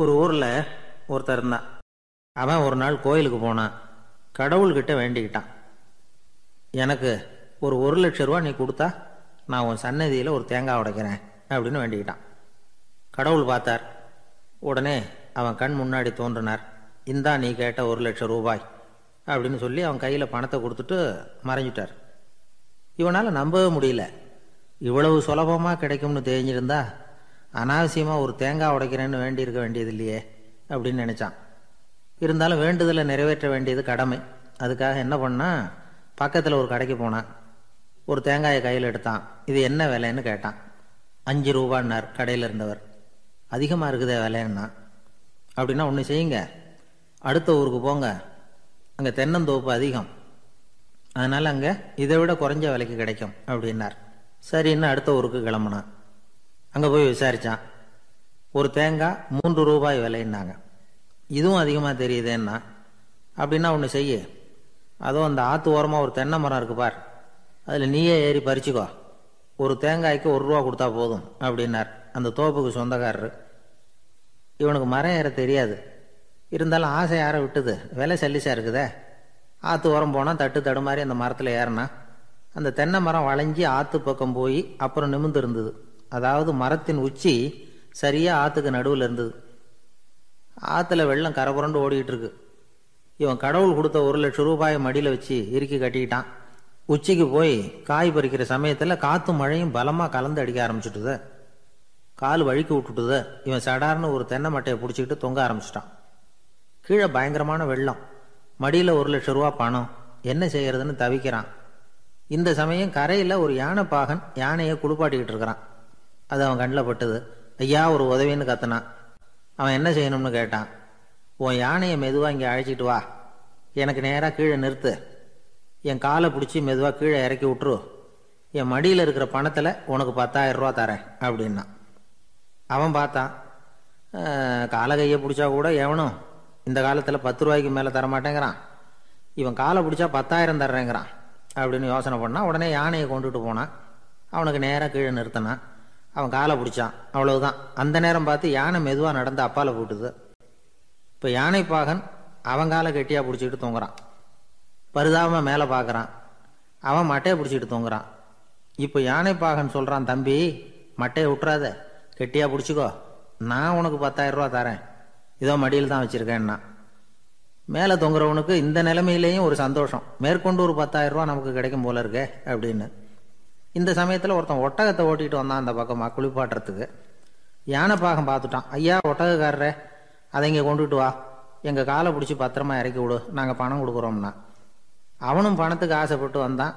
ஒரு ஊரில் ஒருத்தர் இருந்தான். அவன் ஒரு நாள் கோயிலுக்கு போனான். கடவுள்கிட்ட வேண்டிக்கிட்டான். எனக்கு ஒரு ஒரு லட்ச ரூபா நீ கொடுத்தா நான் உன் சன்னதியில் ஒரு தேங்காய் உடைக்கிறேன் அப்படின்னு வேண்டிக்கிட்டான். கடவுள் பார்த்தார். உடனே அவன் கண் முன்னாடி தோன்றினார். இந்தா நீ கேட்ட ஒரு லட்சம் ரூபாய் அப்படின்னு சொல்லி அவன் கையில் பணத்தை கொடுத்துட்டு மறைஞ்சிட்டார். இவனால் நம்பவே முடியல. இவ்வளவு சுலபமாக கிடைக்கும்னு தெரிஞ்சிருந்தா அனாவசியமாக ஒரு தேங்காய் உடைக்கிறேன்னு வேண்டியிருக்க வேண்டியது இல்லையே அப்படின்னு நினச்சான். இருந்தாலும் வேண்டுதலை நிறைவேற்ற வேண்டியது கடமை. அதுக்காக என்ன பண்ணால் பக்கத்தில் ஒரு கடைக்கு போனான். ஒரு தேங்காயை கையில் எடுத்தான். இது என்ன விலைன்னு கேட்டான். அஞ்சு ரூபான்னார் கடையில் இருந்தவர். அதிகமாக இருக்குதே விலைன்னா. அப்படின்னா ஒன்று செய்யுங்க. அடுத்த ஊருக்கு போங்க. அங்கே தென்னந்தோப்பு அதிகம். அதனால் அங்கே இதை விட குறைஞ்ச விலைக்கு கிடைக்கும் அப்படின்னார். சரின்னு அடுத்த ஊருக்கு கிளம்புனான். அங்கே போய் விசாரித்தான் ஒரு தேங்காய் மூன்று ரூபாய் விலைன்னாங்க. இதுவும் அதிகமாக தெரியுதேன்னா அப்படின்னா ஒன்று செய்ய. அதுவும் அந்த ஆற்று ஓரமாக ஒரு தென்னை மரம் இருக்கு பார். அதில் நீயே ஏறி பறிச்சுக்கோ. ஒரு தேங்காய்க்கு ஒரு ரூபா கொடுத்தா போதும் அப்படின்னார். அந்த தோப்புக்கு சொந்தக்காரர். இவனுக்கு மரம் ஏற தெரியாது. இருந்தாலும் ஆசை யாரை விட்டுது? விலை சல்லிசாக இருக்குதே. ஆற்று ஓரம் போனால் தட்டு தடு அந்த மரத்தில் ஏறினா அந்த தென்னை மரம் வளைஞ்சி ஆற்று பக்கம் போய் அப்புறம் நிமிந்து இருந்தது. அதாவது மரத்தின் உச்சி சரியாக ஆற்றுக்கு நடுவில் இருந்தது. ஆற்றுல வெள்ளம் கரபுரண்டு ஓடிக்கிட்டு இருக்கு இவன் கடவுள் கொடுத்த ஒரு லட்சம் ரூபாயை மடியில் வச்சு இறுக்கி கட்டிக்கிட்டான். உச்சிக்கு போய் காய் பறிக்கிற சமயத்தில் காற்று மழையும் பலமாக கலந்து அடிக்க ஆரம்பிச்சுட்டுது. கால் வழுக்கி விட்டுட்டுது. இவன் சடார்னு ஒரு தென்னை மட்டையை பிடிச்சிக்கிட்டு தொங்க ஆரம்பிச்சிட்டான். கீழே பயங்கரமான வெள்ளம். மடியில் ஒரு லட்சம் ரூபா பணம். என்ன செய்யறதுன்னு தவிக்கிறான். இந்த சமயம் கரையில் ஒரு யானை பாகன் யானையை குளிப்பாட்டிக்கிட்டு இருக்கிறான். அது அவன் கண்ணில் பட்டுது. ஐயா ஒரு உதவின்னு கத்துனான் அவன் என்ன செய்யணும்னு கேட்டான். உன் யானையை மெதுவாக இங்கே அழைச்சிட்டு வா. எனக்கு நேராக கீழே நிறுத்து. என் காலை பிடிச்சி மெதுவாக கீழே இறக்கி விட்ரு என் மடியில் இருக்கிற பணத்தில் உனக்கு பத்தாயிரம் ரூபா தரேன் அப்படின்னா. அவன் பார்த்தான். காலை கையை பிடிச்சா கூட எவனும் இந்த காலத்தில் பத்து ரூபாய்க்கு மேலே தரமாட்டேங்கிறான். இவன் காலை பிடிச்சா பத்தாயிரம் தர்றேங்கிறான் அப்படின்னு யோசனை பண்ணான் உடனே யானையை கொண்டுட்டு போனான். அவனுக்கு நேராக கீழே நிறுத்தினான். அவன் காலை பிடிச்சான். அவ்வளவுதான். அந்த நேரம் பார்த்து யானை மெதுவாக நடந்து அப்பால போட்டுது. இப்போ யானை பாகன் அவன் காலை கெட்டியாக பிடிச்சிக்கிட்டு தூங்குறான். பரிதாபமாக மேலே பார்க்குறான் அவன் மட்டையை பிடிச்சிக்கிட்டு தூங்குறான். இப்போ யானை பாகன் சொல்கிறான் தம்பி மட்டையை விட்டுறாத. கெட்டியாக பிடிச்சிக்கோ. நான் உனக்கு பத்தாயிரம் ரூபா தரேன். இதோ மடியில் தான் வச்சுருக்கேன்னா. மேலே தொங்குறவனுக்கு இந்த நிலைமையிலேயும் ஒரு சந்தோஷம். மேற்கொண்டு ஒரு பத்தாயிரம் ரூபா நமக்கு கிடைக்கும் போல இருக்கே அப்படின்னு. இந்த சமயத்தில் ஒருத்தன் ஒட்டகத்தை ஓட்டிகிட்டு வந்தான் அந்த பக்கமாக குளிப்பாட்டுறதுக்கு. யானை பாகம் பார்த்துட்டான். ஐயா ஒட்டகக்காரரே அதை இங்கே கொண்டுட்டு வா. எங்கள் காலை பிடிச்சி பத்திரமா இறக்கி விடு. நாங்கள் பணம் கொடுக்குறோம்னா. அவனும் பணத்துக்கு ஆசைப்பட்டு வந்தான்.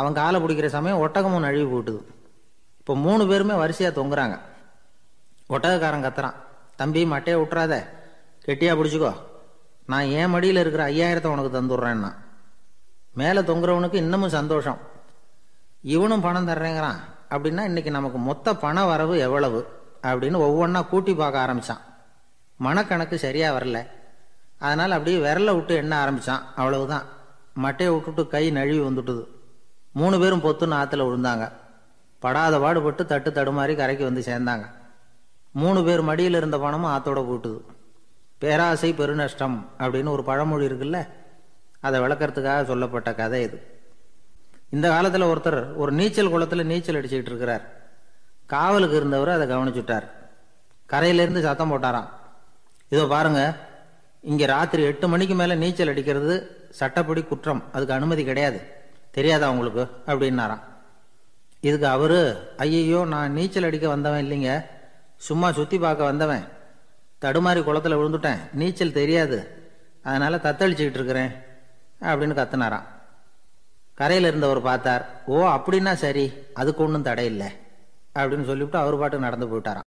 அவன் காலை பிடிக்கிற சமயம் ஒட்டகமும் நழுவி போட்டுது இப்போ மூணு பேருமே வரிசையாக தொங்குறாங்க. ஒட்டகக்காரன் கத்துறான். தம்பி மட்டையை விட்டுறாத கெட்டியாக பிடிச்சிக்கோ. நான் என் மடியில் இருக்கிற ஐயாயிரத்தை உனக்கு தந்துடுறேன்னா. மேலே தொங்குறவனுக்கு இன்னமும் சந்தோஷம். இவனும் பணம் தர்றேங்கிறான். அப்படின்னா இன்னைக்கு நமக்கு மொத்த பண வரவு எவ்வளவு? அப்படின்னு ஒவ்வொன்றா கூட்டி பார்க்க ஆரம்பித்தான் மனக்கணக்கு சரியாக வரல. அதனால் அப்படியே விரலை விட்டு எண்ண ஆரம்பித்தான் அவ்வளவுதான். மட்டையை விட்டுட்டு கை நழுவி வந்துட்டுது. மூணு பேரும் பொத்துன்னு ஆற்றுல விழுந்தாங்க. படாத பாடுபட்டு தட்டு தடுமாறி கரைக்கு வந்து சேர்ந்தாங்க. மூணு பேர் மடியில் இருந்த பணமும் ஆத்தோட போட்டுது. பேராசை பெருநஷ்டம் அப்படின்னு ஒரு பழமொழி இருக்குல்ல? அதை விளக்கறதுக்காக சொல்லப்பட்ட கதை இது. இந்த காலத்தில் ஒருத்தர் ஒரு நீச்சல் குளத்தில் நீச்சல் அடிச்சுக்கிட்டு இருக்கிறார். காவலுக்கு இருந்தவர் அதை கவனிச்சுட்டார். கரையிலேருந்து சத்தம் போட்டாராம். இதோ பாருங்க இங்கே ராத்திரி எட்டு மணிக்கு மேலே நீச்சல் அடிக்கிறது சட்டப்படி குற்றம். அதுக்கு அனுமதி கிடையாது. தெரியாதா உங்களுக்கு? அப்படின்னாராம். இதுக்கு அவரு ஐயையோ நான் நீச்சல் அடிக்க வந்தவன் இல்லைங்க. சும்மா சுற்றி பார்க்க வந்தவன். தடுமாறி குளத்தில் விழுந்துட்டேன். நீச்சல் தெரியாது. அதனால் தத்தளிச்சுக்கிட்டு இருக்கிறேன். அப்படின்னு கத்துனாராம். கரையில் இருந்தவர் பார்த்தார் ஓ அப்படின்னா சரி அதுக்கு ஒன்றும் தடை இல்லை அப்படின்னு சொல்லிவிட்டு அவர் பாட்டுக்கு நடந்து போயிட்டாராம்.